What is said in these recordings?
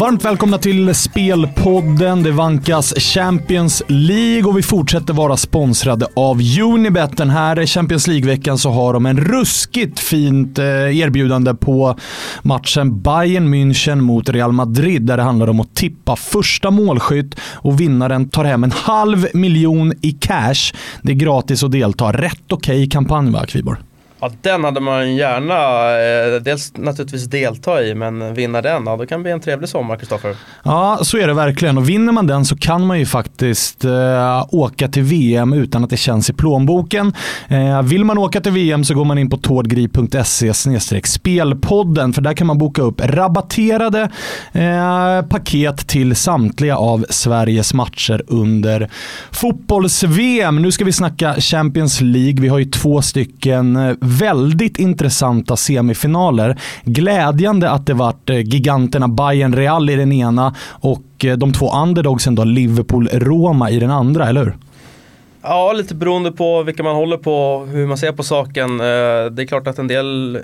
Varmt välkomna till Spelpodden. Det vankas Champions League och vi fortsätter vara sponsrade av Unibet. Den här Champions League-veckan så har de en ruskigt fint eh, erbjudande på matchen Bayern München mot Real Madrid där det handlar om att tippa första målskytt och vinnaren tar hem en halv miljon i cash. Det är gratis att delta. Rätt okej okay kampanj va, Kviborg? Ja, den hade man gärna eh, dels naturligtvis delta i, men vinna den, ja, då kan det bli en trevlig sommar, Kristoffer. Ja, så är det verkligen. Och vinner man den så kan man ju faktiskt eh, åka till VM utan att det känns i plånboken. Eh, vill man åka till VM så går man in på tordgri.se spelpodden, för där kan man boka upp rabatterade eh, paket till samtliga av Sveriges matcher under fotbolls-VM. Nu ska vi snacka Champions League. Vi har ju två stycken eh, väldigt intressanta semifinaler. Glädjande att det vart eh, giganterna Bayern Real i den ena och eh, de två underdogsen då Liverpool-Roma i den andra, eller hur? Ja, lite beroende på vilka man håller på, hur man ser på saken. Eh, det är klart att en del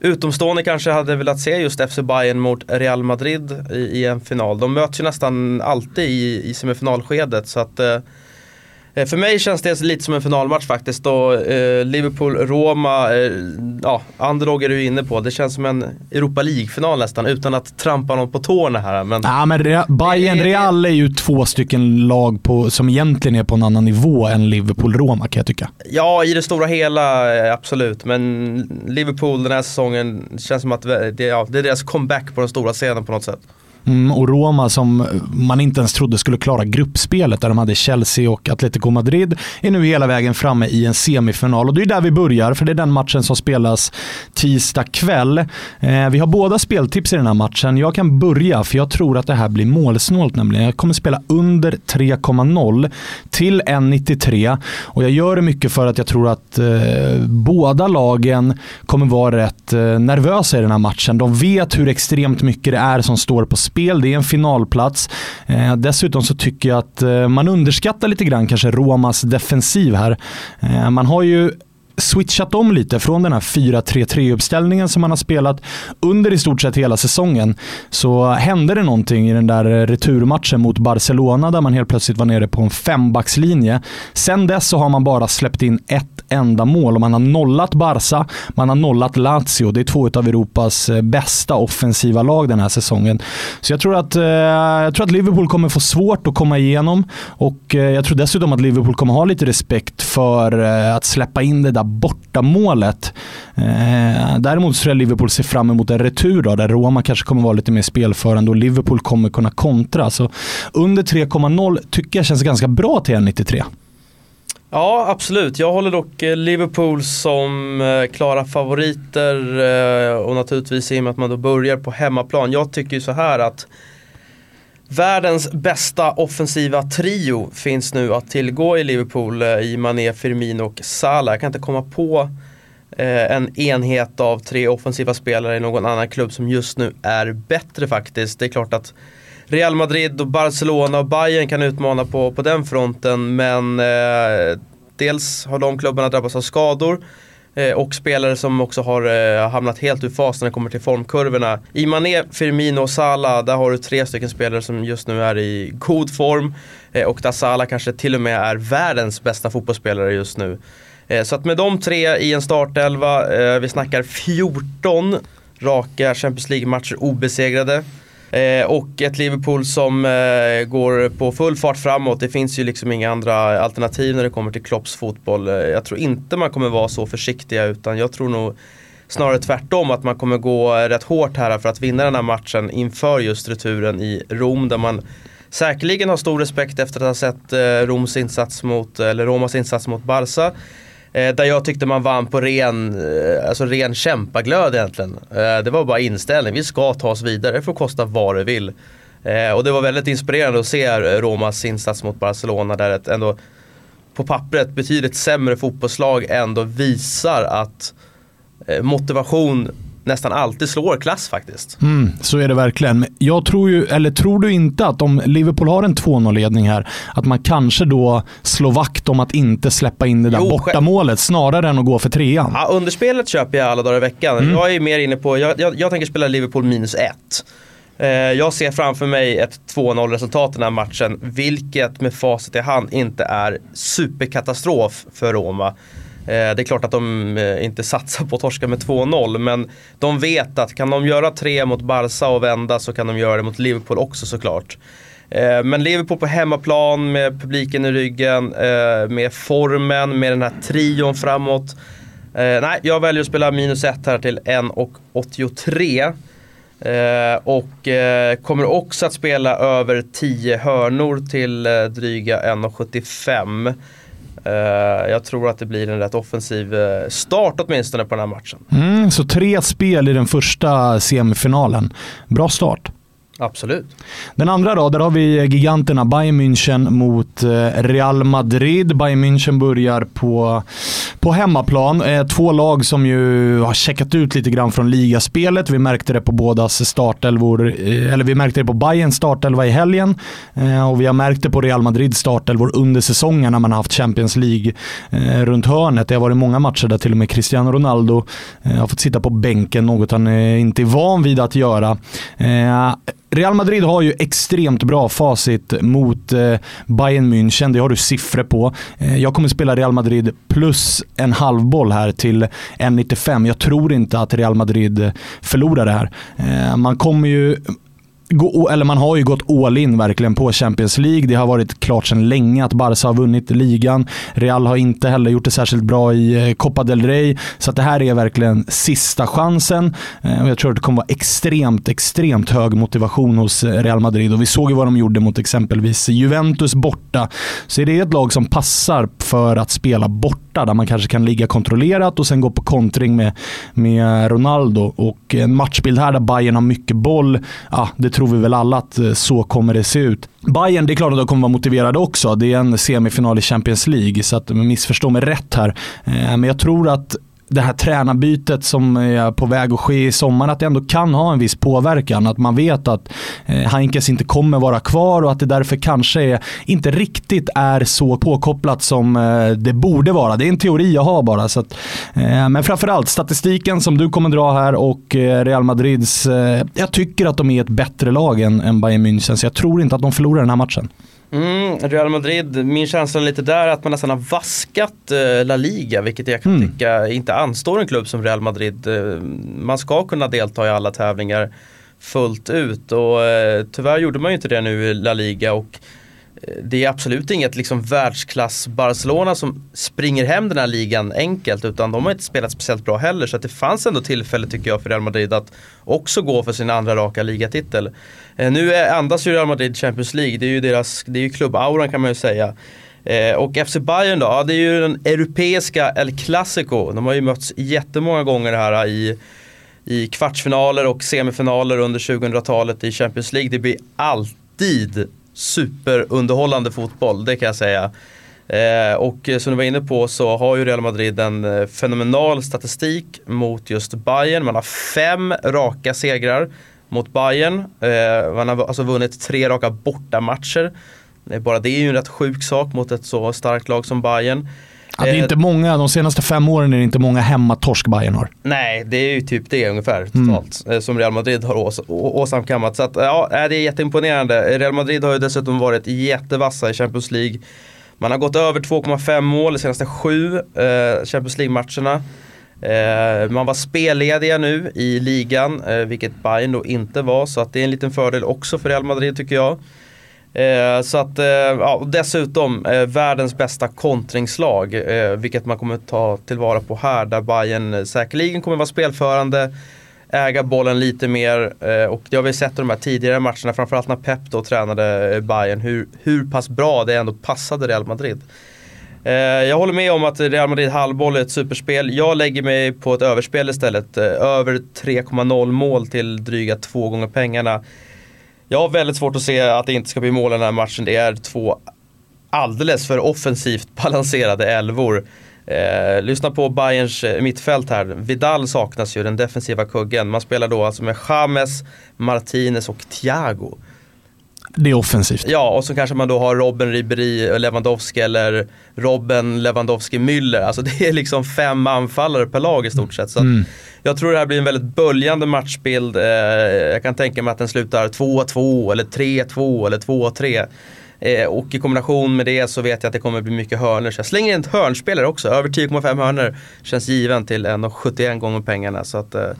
utomstående kanske hade velat se just FC Bayern mot Real Madrid i, i en final. De möts ju nästan alltid i, i semifinalskedet så att Eh, för mig känns det lite som en finalmatch faktiskt. Då, eh, Liverpool-Roma, eh, ja, underdog är du inne på. Det känns som en Europa League-final nästan utan att trampa någon på tårna här. Men, ja, men Bayern Real är ju två stycken lag på, som egentligen är på en annan nivå än Liverpool-Roma kan jag tycka. Ja, i det stora hela eh, absolut. Men Liverpool den här säsongen känns som att det, ja, det är deras comeback på den stora scenen på något sätt. Mm, och Roma som man inte ens trodde skulle klara gruppspelet där de hade Chelsea och Atletico Madrid är nu hela vägen framme i en semifinal. Och det är där vi börjar för det är den matchen som spelas tisdag kväll. Eh, vi har båda speltips i den här matchen. Jag kan börja för jag tror att det här blir målsnålt nämligen. Jag kommer spela under 3,0 till 1,93 och jag gör det mycket för att jag tror att eh, båda lagen kommer vara rätt eh, nervösa i den här matchen. De vet hur extremt mycket det är som står på spel spel, det är en finalplats. Eh, dessutom så tycker jag att eh, man underskattar lite grann kanske Romas defensiv här. Eh, man har ju switchat om lite från den här 4-3-3 uppställningen som man har spelat under i stort sett hela säsongen. Så hände det någonting i den där returmatchen mot Barcelona där man helt plötsligt var nere på en fembackslinje. Sen dess så har man bara släppt in ett enda mål och man har nollat Barca, man har nollat Lazio. Det är två av Europas eh, bästa offensiva lag den här säsongen. Så jag tror att, eh, jag tror att Liverpool kommer få svårt att komma igenom och eh, jag tror dessutom att Liverpool kommer ha lite respekt för att släppa in det där bortamålet. däremot så tror jag Liverpool ser fram emot en retur då, där Roma kanske kommer vara lite mer spelförande och Liverpool kommer kunna kontra. Så under 3,0 tycker jag känns ganska bra till 1,93. Ja, absolut. Jag håller dock eh, Liverpool som eh, klara favoriter eh, och naturligtvis i och med att man då börjar på hemmaplan. Jag tycker ju så här att Världens bästa offensiva trio finns nu att tillgå i Liverpool i Mané, Firmino och Salah. Jag kan inte komma på en enhet av tre offensiva spelare i någon annan klubb som just nu är bättre faktiskt. Det är klart att Real Madrid och Barcelona och Bayern kan utmana på, på den fronten men eh, dels har de klubbarna drabbats av skador eh, och spelare som också har eh, hamnat helt ur fas när det kommer till formkurvorna. I Mané, Firmino och Salah, där har du tre stycken spelare som just nu är i god form eh, och där Salah kanske till och med är världens bästa fotbollsspelare just nu. Eh, så att med de tre i en startelva, eh, vi snackar 14 raka Champions League-matcher obesegrade. Eh, och ett Liverpool som eh, går på full fart framåt. Det finns ju liksom inga andra alternativ när det kommer till Klopps fotboll. Eh, jag tror inte man kommer vara så försiktiga utan jag tror nog snarare tvärtom att man kommer gå eh, rätt hårt här för att vinna den här matchen inför just returen i Rom där man säkerligen har stor respekt efter att ha sett eh, Roms insats mot, eller Romas insats mot Barca. Eh, där jag tyckte man vann på ren, eh, alltså ren kämpaglöd egentligen. Eh, det var bara inställning, vi ska ta oss vidare, det får kosta vad det vill. Eh, och det var väldigt inspirerande att se eh, Romas insats mot Barcelona där ett ändå på pappret betydligt sämre fotbollslag ändå visar att eh, motivation nästan alltid slår klass faktiskt. Mm, så är det verkligen. Jag tror ju, eller tror du inte att om Liverpool har en 2-0-ledning här, att man kanske då slår vakt om att inte släppa in det där jo, bortamålet snarare än att gå för trean? Ja, underspelet köper jag alla dagar i veckan. Mm. Jag är mer inne på, jag, jag, jag tänker spela Liverpool minus ett. Eh, jag ser framför mig ett 2-0 resultat i den här matchen, vilket med facit i hand inte är superkatastrof för Roma. Eh, det är klart att de eh, inte satsar på att torska med 2-0 men de vet att kan de göra tre mot Barca och vända så kan de göra det mot Liverpool också såklart. Eh, men Liverpool på hemmaplan med publiken i ryggen, med formen, med den här trion framåt. Nej, jag väljer att spela minus 1 här till 1,83. Och kommer också att spela över 10 hörnor till dryga 1,75. Eh, jag tror att det blir en rätt offensiv eh, start åtminstone på den här matchen. Mm, så tre spel i den första semifinalen. Bra start. Absolut. Den andra då, där har vi giganterna Bayern München mot eh, Real Madrid. Bayern München börjar på, på hemmaplan. Eh, två lag som ju har checkat ut lite grann från ligaspelet. Vi märkte det på bådas startelvor, eh, eller vi märkte det på Bayerns startelva i helgen och vi har märkt det på Real Madrids startelvor under säsongen när man har haft Champions League runt hörnet. Det har varit många matcher där till och med Cristiano Ronaldo har fått sitta på bänken, något han inte är van vid att göra. Real Madrid har ju extremt bra facit mot eh, Bayern München. Det har du siffror på. Eh, jag kommer spela Real Madrid plus en halvboll här till 1,95. Jag tror inte att Real Madrid eh, förlorar det här. Man kommer ju gå, eller man har ju gått all in verkligen på Champions League. Det har varit klart sedan länge att Barca har vunnit ligan. Real har inte heller gjort det särskilt bra i eh, Copa del Rey. Så det här är verkligen sista chansen. Eh, och jag tror att det kommer vara extremt, extremt hög motivation hos eh, Real Madrid. Och vi såg ju vad de gjorde mot exempelvis Juventus borta. Så är det ett lag som passar för att spela borta, där man kanske kan ligga kontrollerat och sen gå på kontring med, med Ronaldo. Och en matchbild här där Bayern har mycket boll, ja, det tror vi väl alla att eh, så kommer det se ut. Bayern, det är klart att de kommer vara motiverade också. Det är en semifinal i Champions League, så att missförstå mig rätt här. Eh, men jag tror att det här tränarbytet som är på väg att ske i sommar, att det ändå kan ha en viss påverkan. Att man vet att eh, Heinkes inte kommer vara kvar och att det därför kanske är, inte riktigt är så påkopplat som eh, det borde vara. Det är en teori jag har bara. Så att, eh, men framförallt statistiken som du kommer dra här och eh, Real Madrids, eh, jag tycker att de är ett bättre lag än, än Bayern München, så jag tror inte att de förlorar den här matchen. Mm, Real Madrid, min känsla är lite där att man nästan har vaskat eh, La Liga, vilket jag kan mm. tycka inte anstår en klubb som Real Madrid. Eh, man ska kunna delta i alla tävlingar fullt ut och eh, tyvärr gjorde man ju inte det nu i La Liga och det är absolut inget liksom världsklass Barcelona som springer hem den här ligan enkelt utan de har inte spelat speciellt bra heller så att det fanns ändå tillfälle tycker jag för Real Madrid att också gå för sin andra raka ligatitel. Eh, nu andas ju Real Madrid Champions League, det är ju deras, det är ju klubbauran kan man ju säga. Eh, och FC Bayern då, ja, det är ju den europeiska El Clasico. De har ju mötts jättemånga gånger här i i kvartsfinaler och semifinaler under 2000-talet i Champions League. Det blir alltid superunderhållande fotboll, det kan jag säga. Eh, och som du var inne på så har ju Real Madrid en eh, fenomenal statistik mot just Bayern. Man har fem raka segrar mot Bayern. Eh, man har alltså vunnit tre raka bortamatcher. Eh, bara det är ju en rätt sjuk sak mot ett så starkt lag som Bayern. Ja, det är inte många, de senaste fem åren är det inte många hemmatorsk Bayern har. Nej, det är ju typ det ungefär mm. totalt mm. som Real Madrid har ås åsamkammat. Så att, ja, det är jätteimponerande. Real Madrid har ju dessutom varit jättevassa i Champions League. Man har gått över 2,5 mål de senaste sju eh, Champions League-matcherna. Eh, man var spellediga nu i ligan, eh, vilket Bayern då inte var. Så att det är en liten fördel också för Real Madrid tycker jag. Eh, så att, eh, ja, dessutom eh, världens bästa kontringslag, eh, vilket man kommer ta tillvara på här, där Bayern säkerligen kommer vara spelförande, äga bollen lite mer eh, och det har vi sett i de här tidigare matcherna, framförallt när Pep då tränade eh, Bayern, hur, hur pass bra det ändå passade Real Madrid. Eh, jag håller med om att Real Madrid halvboll är ett superspel. Jag lägger mig på ett överspel istället. Eh, över 3,0 mål till dryga två gånger pengarna. Jag har väldigt svårt att se att det inte ska bli mål i den här matchen. Det är två alldeles för offensivt balanserade elvor. Eh, lyssna på Bayerns eh, mittfält här. Vidal saknas ju, den defensiva kuggen. Man spelar då alltså med James, Martinez och Thiago. Det är offensivt. Ja, och så kanske man då har Robben, Ribéry, Lewandowski eller Robben, Lewandowski, Müller. Alltså det är liksom fem anfallare per lag i stort sett. Så mm. Jag tror det här blir en väldigt böljande matchbild. Eh, jag kan tänka mig att den slutar 2-2 eller 3-2 eller 2-3. Eh, och i kombination med det så vet jag att det kommer bli mycket hörnor. Så jag slänger in ett hörnspelare också. Över 10,5 hörnor känns given till 1,71 gånger pengarna. Så att, eh, Eh,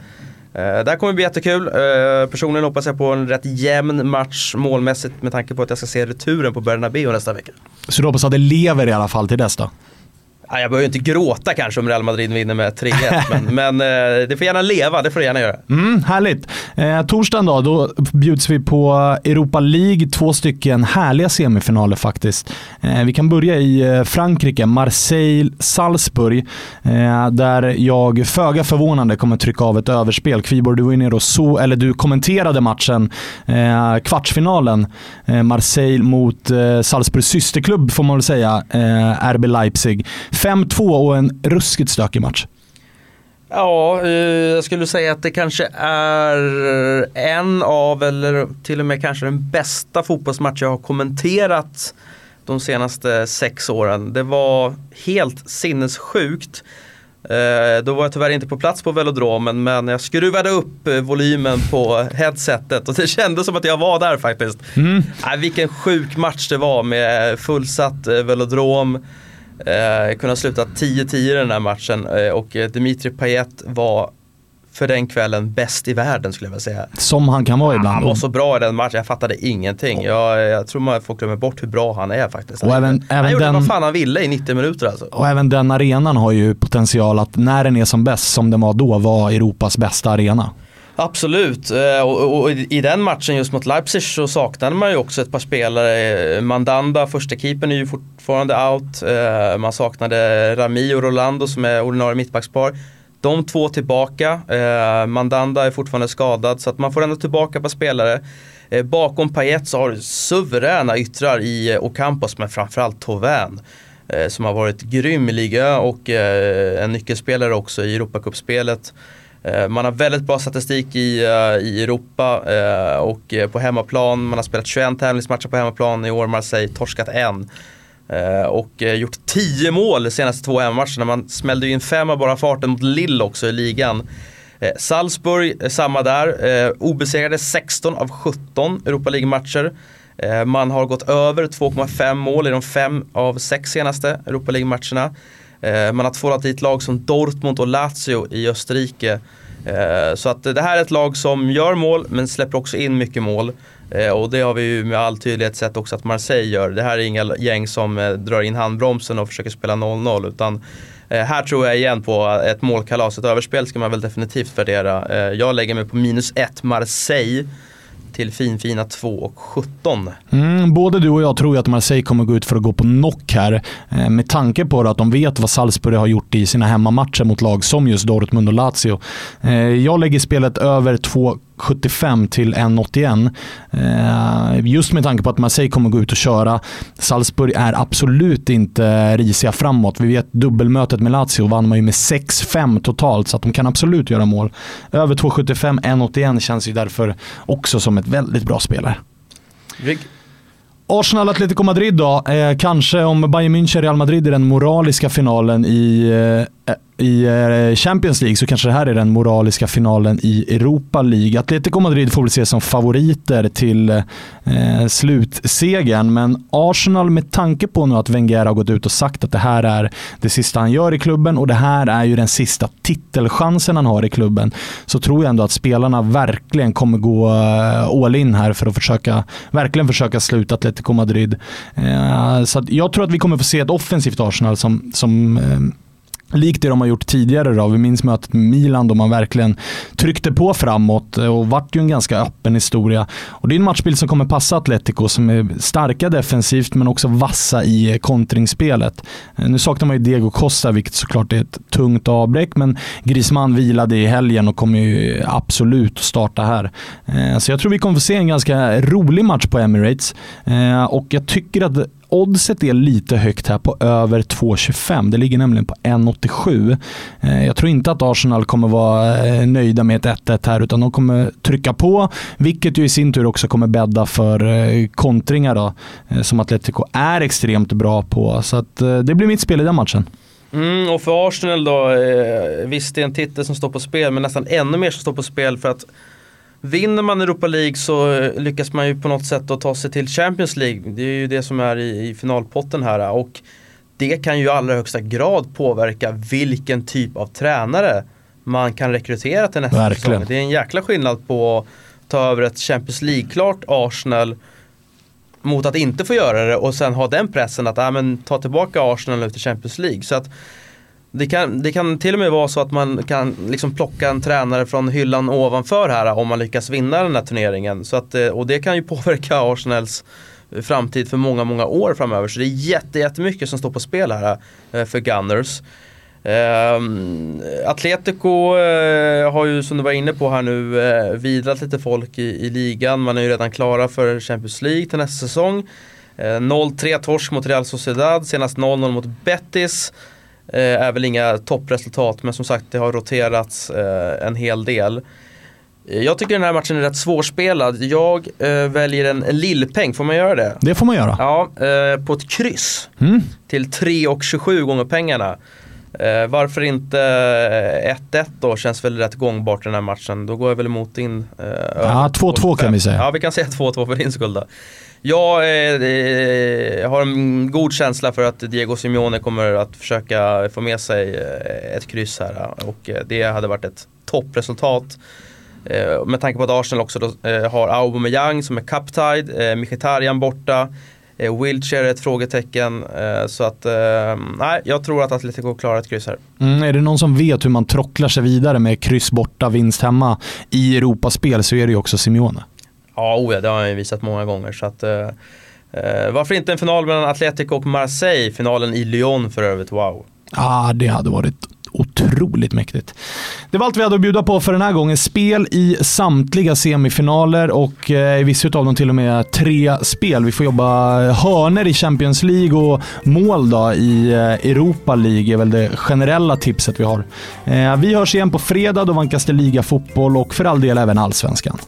Eh, det här kommer bli jättekul. Eh, personligen hoppas jag på en rätt jämn match målmässigt med tanke på att jag ska se returen på Bernabéu nästa vecka. Så du hoppas att det lever i alla fall till dess då? Ja, jag behöver ju inte gråta kanske om Real Madrid vinner med 3-1, men, men eh, det får gärna leva, det får det gärna göra. Mm, härligt. Eh, torsdagen då, då bjuds vi på Europa League, två stycken härliga semifinaler faktiskt. Eh, vi kan börja i eh, Frankrike, Marseille-Salzburg, eh, där jag föga förvånande kommer trycka av ett överspel. Kvibor, du var ner och så, eller du kommenterade matchen, eh, kvartsfinalen, Marseille mot Salzburgs systerklubb får man väl säga, RB Leipzig. 5-2 och en ruskigt stökig match. Ja, eh, jag skulle säga att det kanske är en av, eller till och med kanske den bästa fotbollsmatch jag har kommenterat de senaste sex åren. Det var helt sinnessjukt. Eh, då var jag tyvärr inte på plats på velodromen men jag skruvade upp eh, volymen på headsetet och det kändes som att jag var där faktiskt. Mm. vilken sjuk match det var med fullsatt velodrom. Eh, kunde ha slutat 10-10 i den här matchen eh, och eh, Dimitri Payet var för den kvällen bäst i världen skulle jag vilja säga. Som han kan vara ibland. Han var så bra i den matchen, jag fattade ingenting. Jag, jag tror man får glömma bort hur bra han är faktiskt. Och även, han även gjorde den, vad fan han ville i 90 minuter alltså. Och även den arenan har ju potential att när den är som bäst, som den var då, vara Europas bästa arena. Absolut, eh, och, och, i den matchen just mot Leipzig så saknade man ju också ett par spelare. Eh, Mandanda, första keepern är ju fortfarande out. Eh, man saknade Rami och Rolando som är ordinarie mittbackspar. De två tillbaka. Mandanda är fortfarande skadad så att man får ändå tillbaka på spelare. Bakom Payet så har du suveräna yttrar i Ocampos men framförallt Tovän som har varit grym i liga och en nyckelspelare också i Europacupspelet. Eh, man har väldigt bra statistik i, eh, i Europa eh, och på hemmaplan. Man har spelat 21 tävlingsmatcher på hemmaplan. I år Marseille torskat en. Och gjort 10 mål de senaste två hemmamatcherna. Man smällde ju in fem av bara farten mot Lille också i ligan. Salzburg, samma där. Obesegrade 16 av 17 Europa League-matcher. Man har gått över 2,5 mål i de fem av sex senaste Europa League-matcherna. Man har tvålat dit lag som Dortmund och Lazio i Österrike. Eh, så att det här är ett lag som gör mål men släpper också in mycket mål. Eh, och det har vi ju med all tydlighet sett också att Marseille gör. Det här är inga gäng som eh, drar in handbromsen och försöker spela 0-0 utan här tror jag igen på ett målkalas. Ett överspel ska man väl definitivt värdera. Jag lägger mig på minus 1 Marseille till finfina 2,17. Mm, både du och jag tror ju att Marseille kommer gå ut för att gå på knock här. Eh, med tanke på att de vet vad Salzburg har gjort i sina hemmamatcher mot lag som just Dortmund och Lazio. Eh, jag lägger spelet över 2 75 till 1,81. Eh, just med tanke på att Marseille kommer gå ut och köra. Salzburg är absolut inte risiga framåt. Vi vet dubbelmötet med Lazio vann man ju med 6-5 totalt, så att de kan absolut göra mål. Över 2,75, 1,81 känns ju därför också som ett väldigt bra spelare. Arsenal Atletico Madrid då. Eh, kanske om Bayern München Real Madrid i den moraliska finalen i eh, i eh, Champions League så kanske det här är den moraliska finalen i Europa League. Atletico Madrid får väl ses som favoriter till eh, slutsegern, men Arsenal med tanke på nu att Wenger har gått ut och sagt att det här är det sista han gör i klubben och det här är ju den sista titelchansen han har i klubben, så tror jag ändå att spelarna verkligen kommer gå eh, all in här för att försöka, verkligen försöka sluta Atletico Madrid. Eh, så jag tror att vi kommer få se ett offensivt Arsenal som, som eh, Likt det de har gjort tidigare då. Vi minns mötet med Milan då man verkligen tryckte på framåt eh, och vart ju en ganska öppen historia. Och det är en matchbild som kommer passa Atletico som är starka defensivt men också vassa i kontringsspelet. Eh, nu saknar man ju Diego Costa vilket såklart är ett tungt avbräck, men Griezmann vilade i helgen och kommer ju absolut starta här. Eh, så jag tror vi kommer få se en ganska rolig match på Emirates eh, och jag tycker att Oddset är lite högt här på över 2,25. Det ligger nämligen på 1,87. Eh, jag tror inte att Arsenal kommer vara nöjda med ett 1-1 här, utan de kommer trycka på, vilket ju i sin tur också kommer bädda för kontringar då, som Atletico är extremt bra på. Så att det blir mitt spel i den matchen. Mm, och för Arsenal då, visst det är en titel som står på spel, men nästan ännu mer som står på spel för att Vinner man Europa League så lyckas man ju på något sätt att ta sig till Champions League. Det är ju det som är i, i finalpotten här. Och det kan ju i allra högsta grad påverka vilken typ av tränare man kan rekrytera till nästa Verkligen. säsong. Det är en jäkla skillnad på att ta över ett Champions League-klart Arsenal mot att inte få göra det och sen ha den pressen att ah, men, ta tillbaka Arsenal nu till Champions League. Så att det kan, det kan till och med vara så att man kan liksom plocka en tränare från hyllan ovanför här om man lyckas vinna den här turneringen. Så att, eh, och det kan ju påverka Arsenals eh, framtid för många, många år framöver. Så det är jätte, jättemycket som står på spel här eh, för Gunners. Um, Atletico uh, har ju som du var inne på här nu uh, vidrat lite folk i, i, ligan. Man är ju redan klara för Champions League till nästa säsong. Uh, 0-3 torsk mot Real Sociedad, senast 0-0 mot Betis. Eh, är väl inga toppresultat men som sagt det har roterats eh, en hel del. Eh, jag tycker den här matchen är rätt svårspelad. Jag eh, väljer en lillpeng, får man göra det? Det får man göra. Ja, eh, på ett kryss. Mm. Till 3,27 gånger pengarna. Eh, varför inte 1-1 då? Känns väl rätt gångbart den här matchen. Då går jag väl emot din. Eh, ja, 2-2 kan vi säga. Ja, vi kan säga 2-2 för din skull då. Jag eh, har en god känsla för att Diego Simeone kommer att försöka få med sig eh, ett kryss här och eh, det hade varit ett toppresultat. Eh, med tanke på att Arsenal också då, eh, har Aubameyang som är captide, eh, Mkhitaryan borta. Eh, Wiltshire är ett frågetecken. Eh, så att, eh, nej, jag tror att Atletico klarar ett kryss här. Mm, är det någon som vet hur man trocklar sig vidare med kryss borta, vinst hemma i Europaspel så är det ju också Simeone. Ja, oh ja, det har han ju visat många gånger. Så att, eh, eh, varför inte en final mellan Atletico och Marseille? Finalen i Lyon för övrigt, wow. Ja, ah, det hade varit otroligt mäktigt. Det var allt vi hade att bjuda på för den här gången. Spel i samtliga semifinaler och eh, i vissa av dem till och med tre spel. Vi får jobba hörner i Champions League och mål då i eh, Europa League är väl det generella tipset vi har. Eh, vi hörs igen på fredag, då vankas det liga fotboll och för all del även allsvenskan.